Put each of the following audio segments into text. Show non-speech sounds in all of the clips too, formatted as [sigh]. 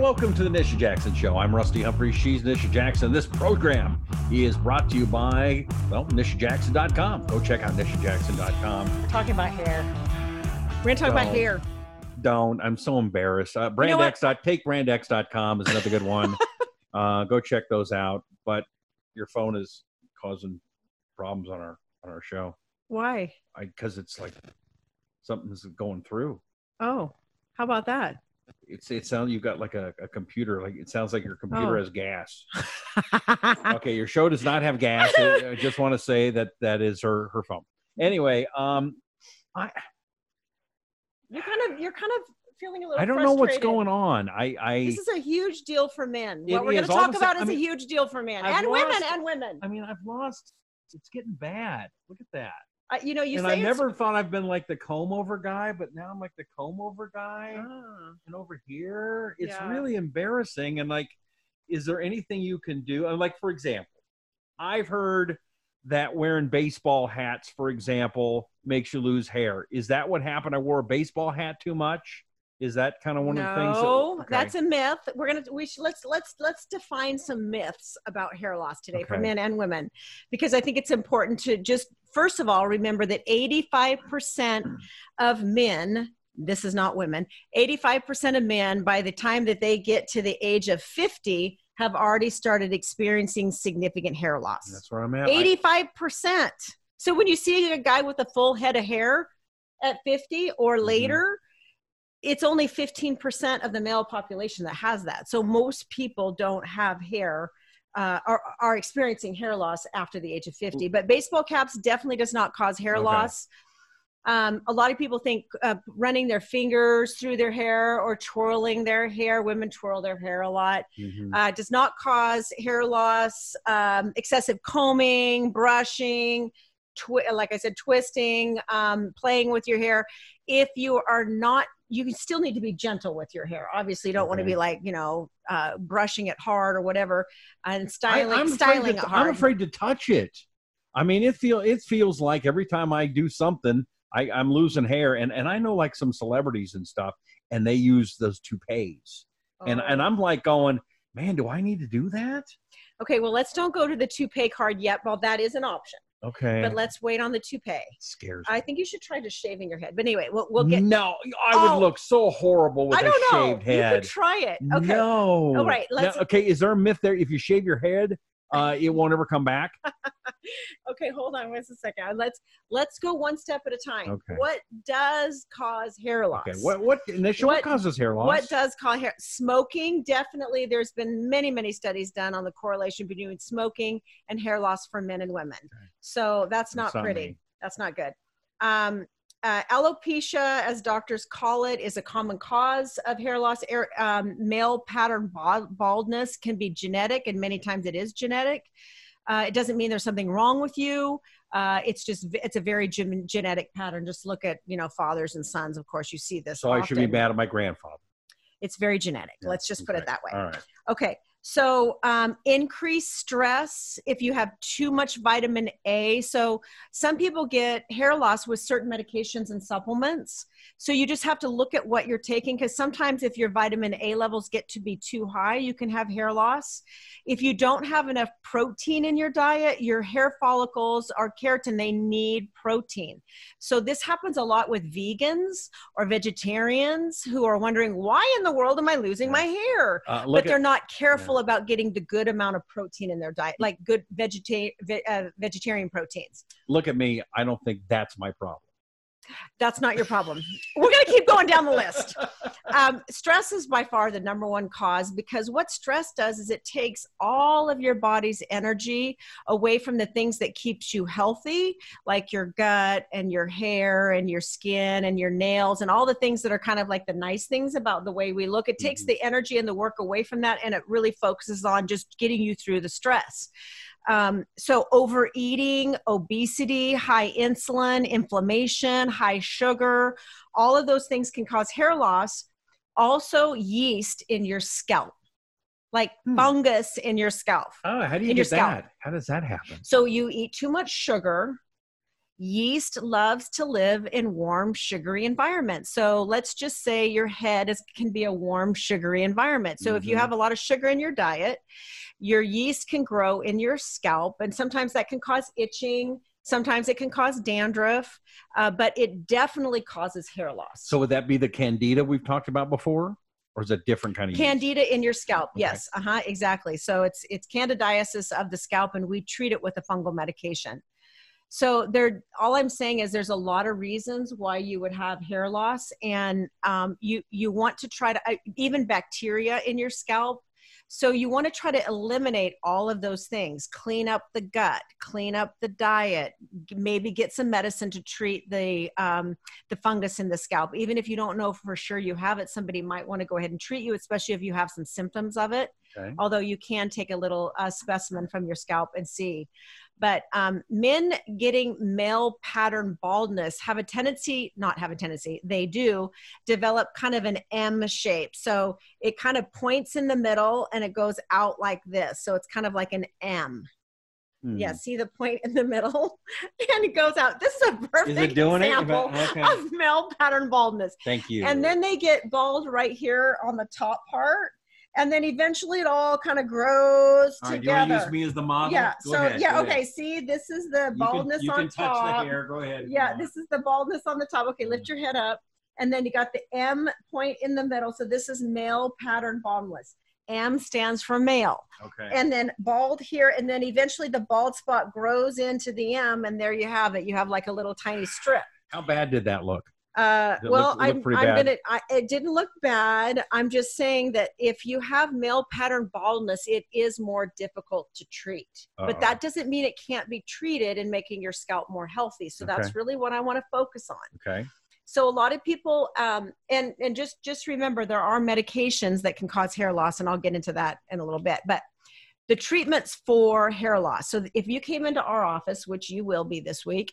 welcome to the Nisha Jackson Show. I'm Rusty Humphries. She's Nisha Jackson. This program is brought to you by, well, NishaJackson.com. Go check out NishaJackson.com. We're talking about hair. We're going to talk about hair. Don't. I'm so embarrassed. Uh, You know what? Brand X. Is another good one. [laughs] uh, go check those out. But your phone is causing problems on our on our show Why? because it's like something's going through. Oh, how about that? It's it sounds you've got like a, a computer like it sounds like your computer Oh. has gas. [laughs] okay, your show does not have gas. I just want to say that that is her her phone. Anyway, um, I you're kind of you're kind of feeling a little I don't know what's going on. I I This is a huge deal for men. What we're going to talk a about is I a mean, huge deal for men I've and women and women. I mean I've lost. It's getting bad. Look at that. Uh, you know, you and say I never thought I've been like the comb over guy, but now I'm like the comb over guy. Ah. And over here, it's Yeah. really embarrassing. And like, is there anything you can do? And like, for example, I've heard that wearing baseball hats, for example, makes you lose hair. Is that what happened? I wore a baseball hat too much. Is that kind of one no, of the things? That, okay. that's a myth. We're gonna we should let's let's let's define some myths about hair loss today for men and women, because I think it's important to just first of all remember that eighty five percent of men. This is not women. 85% of men, by the time that they get to the age of 50, have already started experiencing significant hair loss. That's where I'm at. 85%. So when you see a guy with a full head of hair at 50 or Mm-hmm. later, it's only 15% of the male population that has that. So most people don't have hair. Uh, are, are experiencing hair loss after the age of 50 but baseball caps definitely does not cause hair Okay. loss um, a lot of people think uh, running their fingers through their hair or twirling their hair women twirl their hair a lot Mhm. uh, does not cause hair loss, um, excessive combing, brushing, twi- like I said, twisting, um, playing with your hair. If you are not, you still need to be gentle with your hair. Obviously, you don't want to be like you know uh, brushing it hard or whatever, and styling I'm styling afraid it to, hard. I'm afraid to touch it. I mean, it feel it feels like every time I do something, I, I'm losing hair, and and I know like some celebrities and stuff, and they use those toupees, and and Oh. I'm like going, man, do I need to do that? okay, well, let's don't go to the toupee card yet. Well, that is an option, Okay, but let's wait on the toupee. scares me. I think you should try just shaving your head. But anyway, we'll, we'll get. no, I would Oh. look so horrible with I don't a know. shaved You could try it. Okay. No. All right, let's- okay, is there a myth there? If you shave your head, uh, it won't ever come back. [laughs] okay hold on just a second. Let's let's go one step at a time. Okay. what does cause hair loss? Okay, what what Nisha, what, What- causes hair loss? what does cause hair smoking definitely there's been many many studies done on the correlation between smoking and hair loss for men and women. So that's not That's pretty. that's not good. Um, uh, alopecia, as doctors call it, is a common cause of hair loss. Um, male pattern baldness can be genetic, and many times it is genetic. Uh, it doesn't mean there's something wrong with you. Uh, it's just it's a very gen- genetic pattern. Just look at you know fathers and sons. Of course, you see this. so I should be mad at my grandfather. It's very genetic. Yeah, Let's just put it that way. All right. Okay. So, um, increased stress if you have too much vitamin A. So, some people get hair loss with certain medications and supplements. So, you just have to look at what you're taking because sometimes if your vitamin A levels get to be too high, you can have hair loss. If you don't have enough protein in your diet, your hair follicles are keratin, they need protein. So, this happens a lot with vegans or vegetarians who are wondering, why in the world am I losing my hair? Uh, but they're not careful about getting the good amount of protein in their diet, like good vegeta- ve- uh, vegetarian proteins. look at me. I don't think that's my problem. That's not your problem. We're going to keep going down the list. Um, stress is by far the number one cause because what stress does is it takes all of your body's energy away from the things that keeps you healthy, like your gut and your hair and your skin and your nails and all the things that are kind of like the nice things about the way we look. It takes Mhm. the energy and the work away from that, and it really focuses on just getting you through the stress. Um, so, overeating, obesity, high insulin, inflammation, high sugar, all of those things can cause hair loss. Also, yeast in your scalp, like Hmm. fungus in your scalp. Oh, how do you In get that? How does that happen? So, you eat too much sugar, yeast loves to live in warm sugary environments so let's just say your head is, can be a warm sugary environment so mm-hmm. if you mm-hmm. have a lot of sugar in your diet your yeast can grow in your scalp and sometimes that can cause itching sometimes it can cause dandruff uh, but it definitely causes hair loss so would that be the candida we've talked about before or is it a different kind of candida yeast? in your scalp okay. yes uh-huh exactly so it's it's candidiasis of the scalp and we treat it with a fungal medication so there all i'm saying is there's a lot of reasons why you would have hair loss and um, you you want to try to even bacteria in your scalp. So you want to try to eliminate all of those things. Clean up the gut clean up the diet maybe get some medicine to treat the um, the fungus in the scalp. Even if you don't know for sure you have it somebody might want to go ahead and treat you especially if you have some symptoms of it okay. although you can take a little uh, specimen from your scalp and see but um, men getting male pattern baldness have a tendency not have a tendency they do develop kind of an m shape so it kind of points in the middle and it goes out like this so it's kind of like an m Hmm. Yeah, see the point in the middle, [laughs] and it goes out. This is a perfect is example okay. of male pattern baldness. Thank you. And then they get bald right here on the top part, and then eventually it all kind of grows all right, together. you use me as the model? Yeah. Go so ahead, yeah, okay. Ahead. See, this is the baldness you can, you can on top. touch the hair. Go ahead. Yeah, this is the baldness on the top. Okay, lift mm-hmm. your head up, and then you got the M point in the middle. So this is male pattern baldness. M stands for male. Okay. And then bald here, and then eventually the bald spot grows into the M, and there you have it. You have like a little tiny strip. How bad did that look? Uh, well, I'm, I'm gonna. I, it didn't look bad. I'm just saying that if you have male pattern baldness, it is more difficult to treat. Uh-oh. But that doesn't mean it can't be treated and making your scalp more healthy. So okay. that's really what I want to focus on. Okay. So a lot of people, um, and and just just remember, there are medications that can cause hair loss, and I'll get into that in a little bit. But the treatments for hair loss. So if you came into our office, which you will be this week,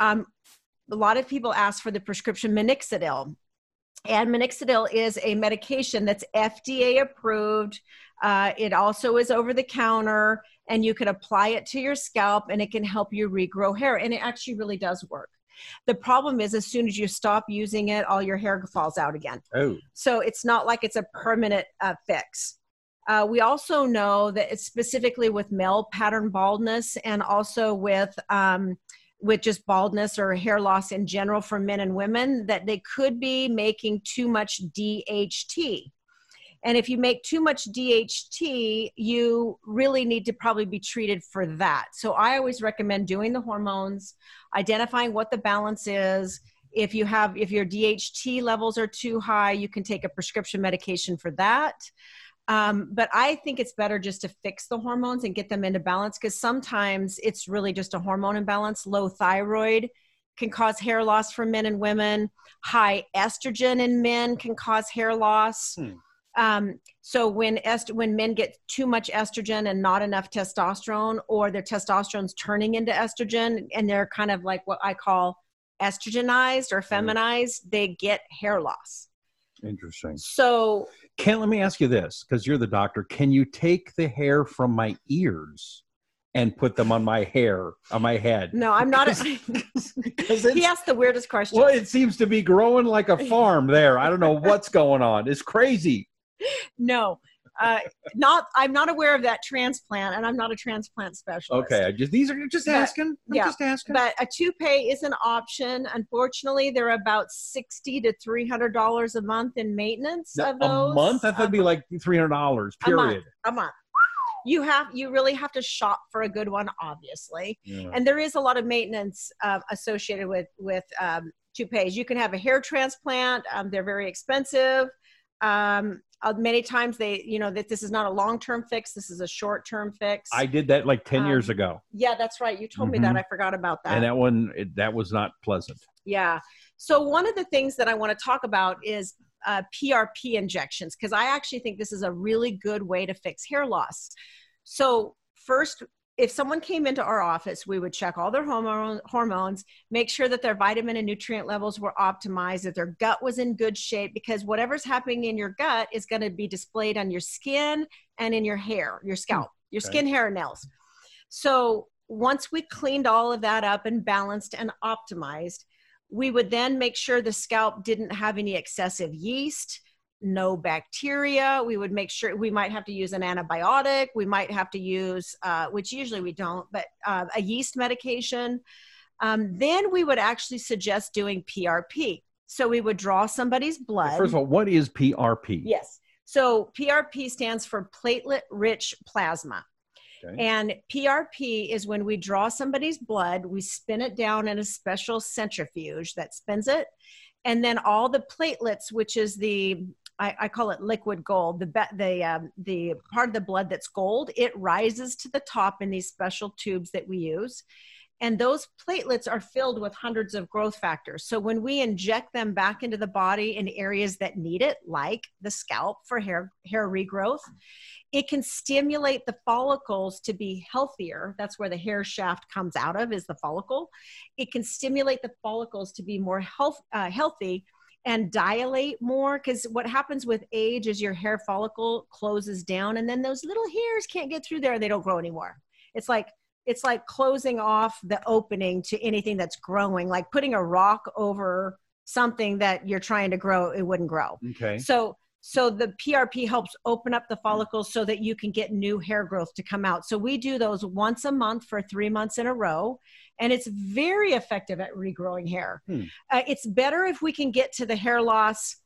um, a lot of people ask for the prescription minoxidil. And minoxidil is a medication that's FDA approved. Uh, it also is over the counter, and you can apply it to your scalp, and it can help you regrow hair. And it actually really does work. The problem is, as soon as you stop using it, all your hair falls out again. Oh. So it's not like it's a permanent uh, fix. Uh, we also know that it's specifically with male pattern baldness and also with um, with just baldness or hair loss in general for men and women that they could be making too much DHT. And if you make too much DHT, you really need to probably be treated for that. So I always recommend doing the hormones, identifying what the balance is. If you have if your DHT levels are too high, you can take a prescription medication for that. Um, but I think it's better just to fix the hormones and get them into balance because sometimes it's really just a hormone imbalance. Low thyroid can cause hair loss for men and women. High estrogen in men can cause hair loss. Hmm. Um, so when est- when men get too much estrogen and not enough testosterone, or their testosterone's turning into estrogen, and they're kind of like what I call estrogenized or feminized, they get hair loss. Interesting. So can let me ask you this, because you're the doctor. Can you take the hair from my ears and put them on my hair, on my head? No, I'm not. A, [laughs] [laughs] he asked the weirdest question. Well, it seems to be growing like a farm there. I don't know what's going on. It's crazy. [laughs] No, uh, not I'm not aware of that transplant, and I'm not a transplant specialist. Okay, I just these are just but, asking. I'm yeah, just asking. But a toupee is an option. Unfortunately, they're about sixty to three hundred dollars a month in maintenance now, of those. A month? That would be like three hundred dollars. Period. A month. A month. You have you really have to shop for a good one, obviously, yeah. and there is a lot of maintenance uh, associated with with um, toupees. You can have a hair transplant. Um, they're very expensive. Um, uh, many times they you know that this is not a long-term fix this is a short-term fix. I did that like 10 um, years ago. yeah that's right. You told mm-hmm. me that. I forgot about that. And that one it, that was not pleasant. Yeah. So one of the things that i want to talk about is uh, prp injections because i actually think this is a really good way to fix hair loss. So first if someone came into our office, we would check all their hormone, hormones, make sure that their vitamin and nutrient levels were optimized, that their gut was in good shape, because whatever's happening in your gut is going to be displayed on your skin and in your hair, your scalp, your okay. skin, hair, and nails. So once we cleaned all of that up and balanced and optimized, we would then make sure the scalp didn't have any excessive yeast, no bacteria. We would make sure we might have to use an antibiotic. We might have to use, uh, which usually we don't, but uh, a yeast medication. Um, then we would actually suggest doing PRP. So we would draw somebody's blood. First of all, what is PRP? Yes. So PRP stands for platelet rich plasma. Okay. And PRP is when we draw somebody's blood, we spin it down in a special centrifuge that spins it. And then all the platelets, which is the I, I call it liquid gold. The the um, the part of the blood that's gold, it rises to the top in these special tubes that we use, and those platelets are filled with hundreds of growth factors. So when we inject them back into the body in areas that need it, like the scalp for hair hair regrowth, it can stimulate the follicles to be healthier. That's where the hair shaft comes out of is the follicle. It can stimulate the follicles to be more health, uh, healthy and dilate more because what happens with age is your hair follicle closes down and then those little hairs can't get through there they don't grow anymore. It's like it's like closing off the opening to anything that's growing like putting a rock over something that you're trying to grow it wouldn't grow. Okay. So so the PRP helps open up the follicles so that you can get new hair growth to come out. So we do those once a month for three months in a row, and it's very effective at regrowing hair. Hmm. Uh, it's better if we can get to the hair loss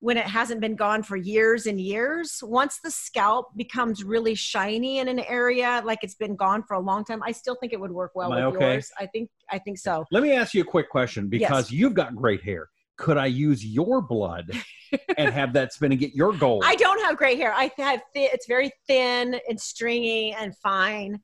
when it hasn't been gone for years and years. Once the scalp becomes really shiny in an area, like it's been gone for a long time, I still think it would work well with okay? yours. I think I think so. Let me ask you a quick question because yes. you've got great hair could I use your blood and have that spin and get your gold? [laughs] I don't have gray hair. I have th- it's very thin and stringy and fine.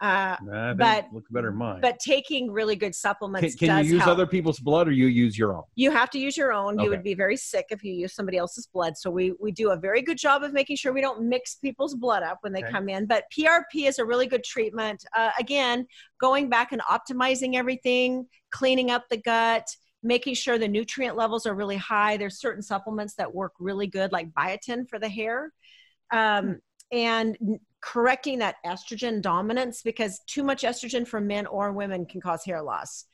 Uh, nah, but looks better mine. But taking really good supplements. Can, can you use help. other people's blood, or you use your own? You have to use your own. Okay. You would be very sick if you use somebody else's blood. So we we do a very good job of making sure we don't mix people's blood up when they okay. come in. But PRP is a really good treatment. Uh, again, going back and optimizing everything, cleaning up the gut making sure the nutrient levels are really high. There's certain supplements that work really good, like biotin for the hair. Um, hmm. and correcting that estrogen dominance because too much estrogen for men or women can cause hair loss.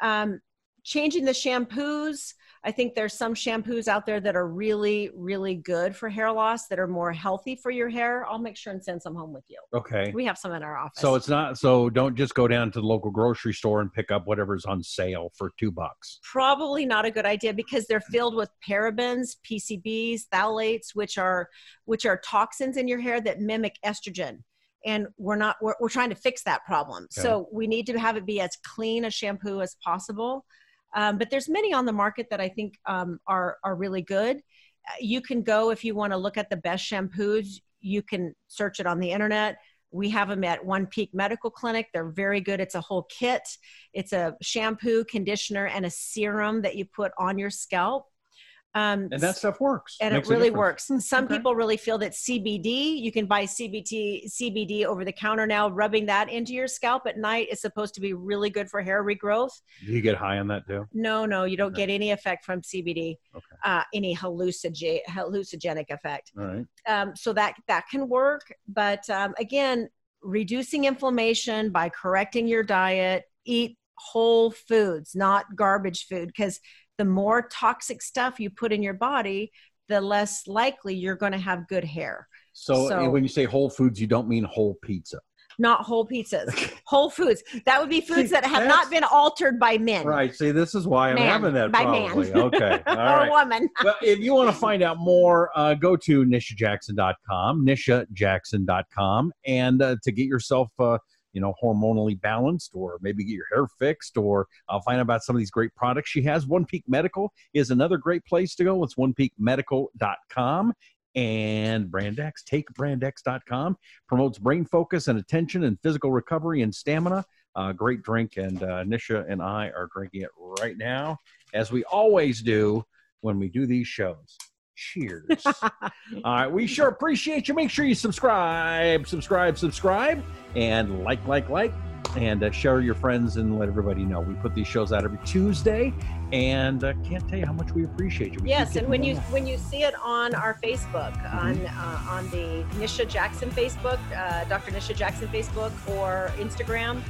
Um, changing the shampoos, I think there's some shampoos out there that are really, really good for hair loss that are more healthy for your hair. I'll make sure and send some home with you. Okay. We have some in our office. So it's not so don't just go down to the local grocery store and pick up whatever's on sale for two bucks. Probably not a good idea because they're filled with parabens, PCBs, phthalates, which are which are toxins in your hair that mimic estrogen and we're not we're, we're trying to fix that problem okay. so we need to have it be as clean a shampoo as possible um, but there's many on the market that I think um, are are really good. Uh, you can go if you want to look at the best shampoos. You can search it on the internet. We have them at One Peak Medical Clinic. They're very good. It's a whole kit. It's a shampoo, conditioner, and a serum that you put on your scalp. Um, and that stuff works. And Makes it really works. Some okay. people really feel that CBD, you can buy CBT, CBD over the counter now, rubbing that into your scalp at night is supposed to be really good for hair regrowth. Do you get high on that too? No, no, you don't okay. get any effect from CBD, okay. uh, any hallucinogen, hallucinogenic effect. All right. Um, so that, that can work. But um, again, reducing inflammation by correcting your diet, eat whole foods, not garbage food, because the more toxic stuff you put in your body, the less likely you're going to have good hair. So, so, when you say whole foods, you don't mean whole pizza. Not whole pizzas, [laughs] whole foods. That would be foods that have not been altered by men. Right. See, this is why I'm man, having that. By probably. man. Okay. [laughs] All right. or woman. well, if you want to find out more, uh, go to nishajackson.com, nishajackson.com, and uh, to get yourself. Uh, you know, hormonally balanced or maybe get your hair fixed or I'll find out about some of these great products she has. One Peak Medical is another great place to go. It's onepeakmedical.com and Brandex, takebrandx.com promotes brain focus and attention and physical recovery and stamina. Uh, great drink, and uh, Nisha and I are drinking it right now, as we always do when we do these shows. Cheers. [laughs] All right. We sure appreciate you. Make sure you subscribe, subscribe, subscribe, and like, like, like, and uh, share your friends and let everybody know. We put these shows out every Tuesday, and uh, can't tell you how much we appreciate you. We yes, and when you when you see it on our Facebook, mm-hmm. on uh, on the Nisha Jackson Facebook, uh, Dr. Nisha Jackson Facebook, or Instagram,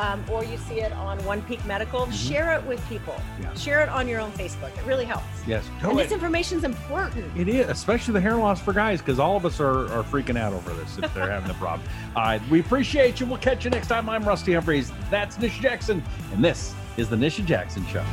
um, or you see it on One Peak Medical, share it with people. Mm-hmm. Yeah. Share it on your own Facebook. It really helps. Yes. and this information is important. It is, especially the hair loss for guys, because all of us are, are freaking out over this if they're having a problem. [laughs] All right, we appreciate you. We'll catch you next time. I'm Rusty Humphries. That's Nisha Jackson, and this is the Nisha Jackson Show.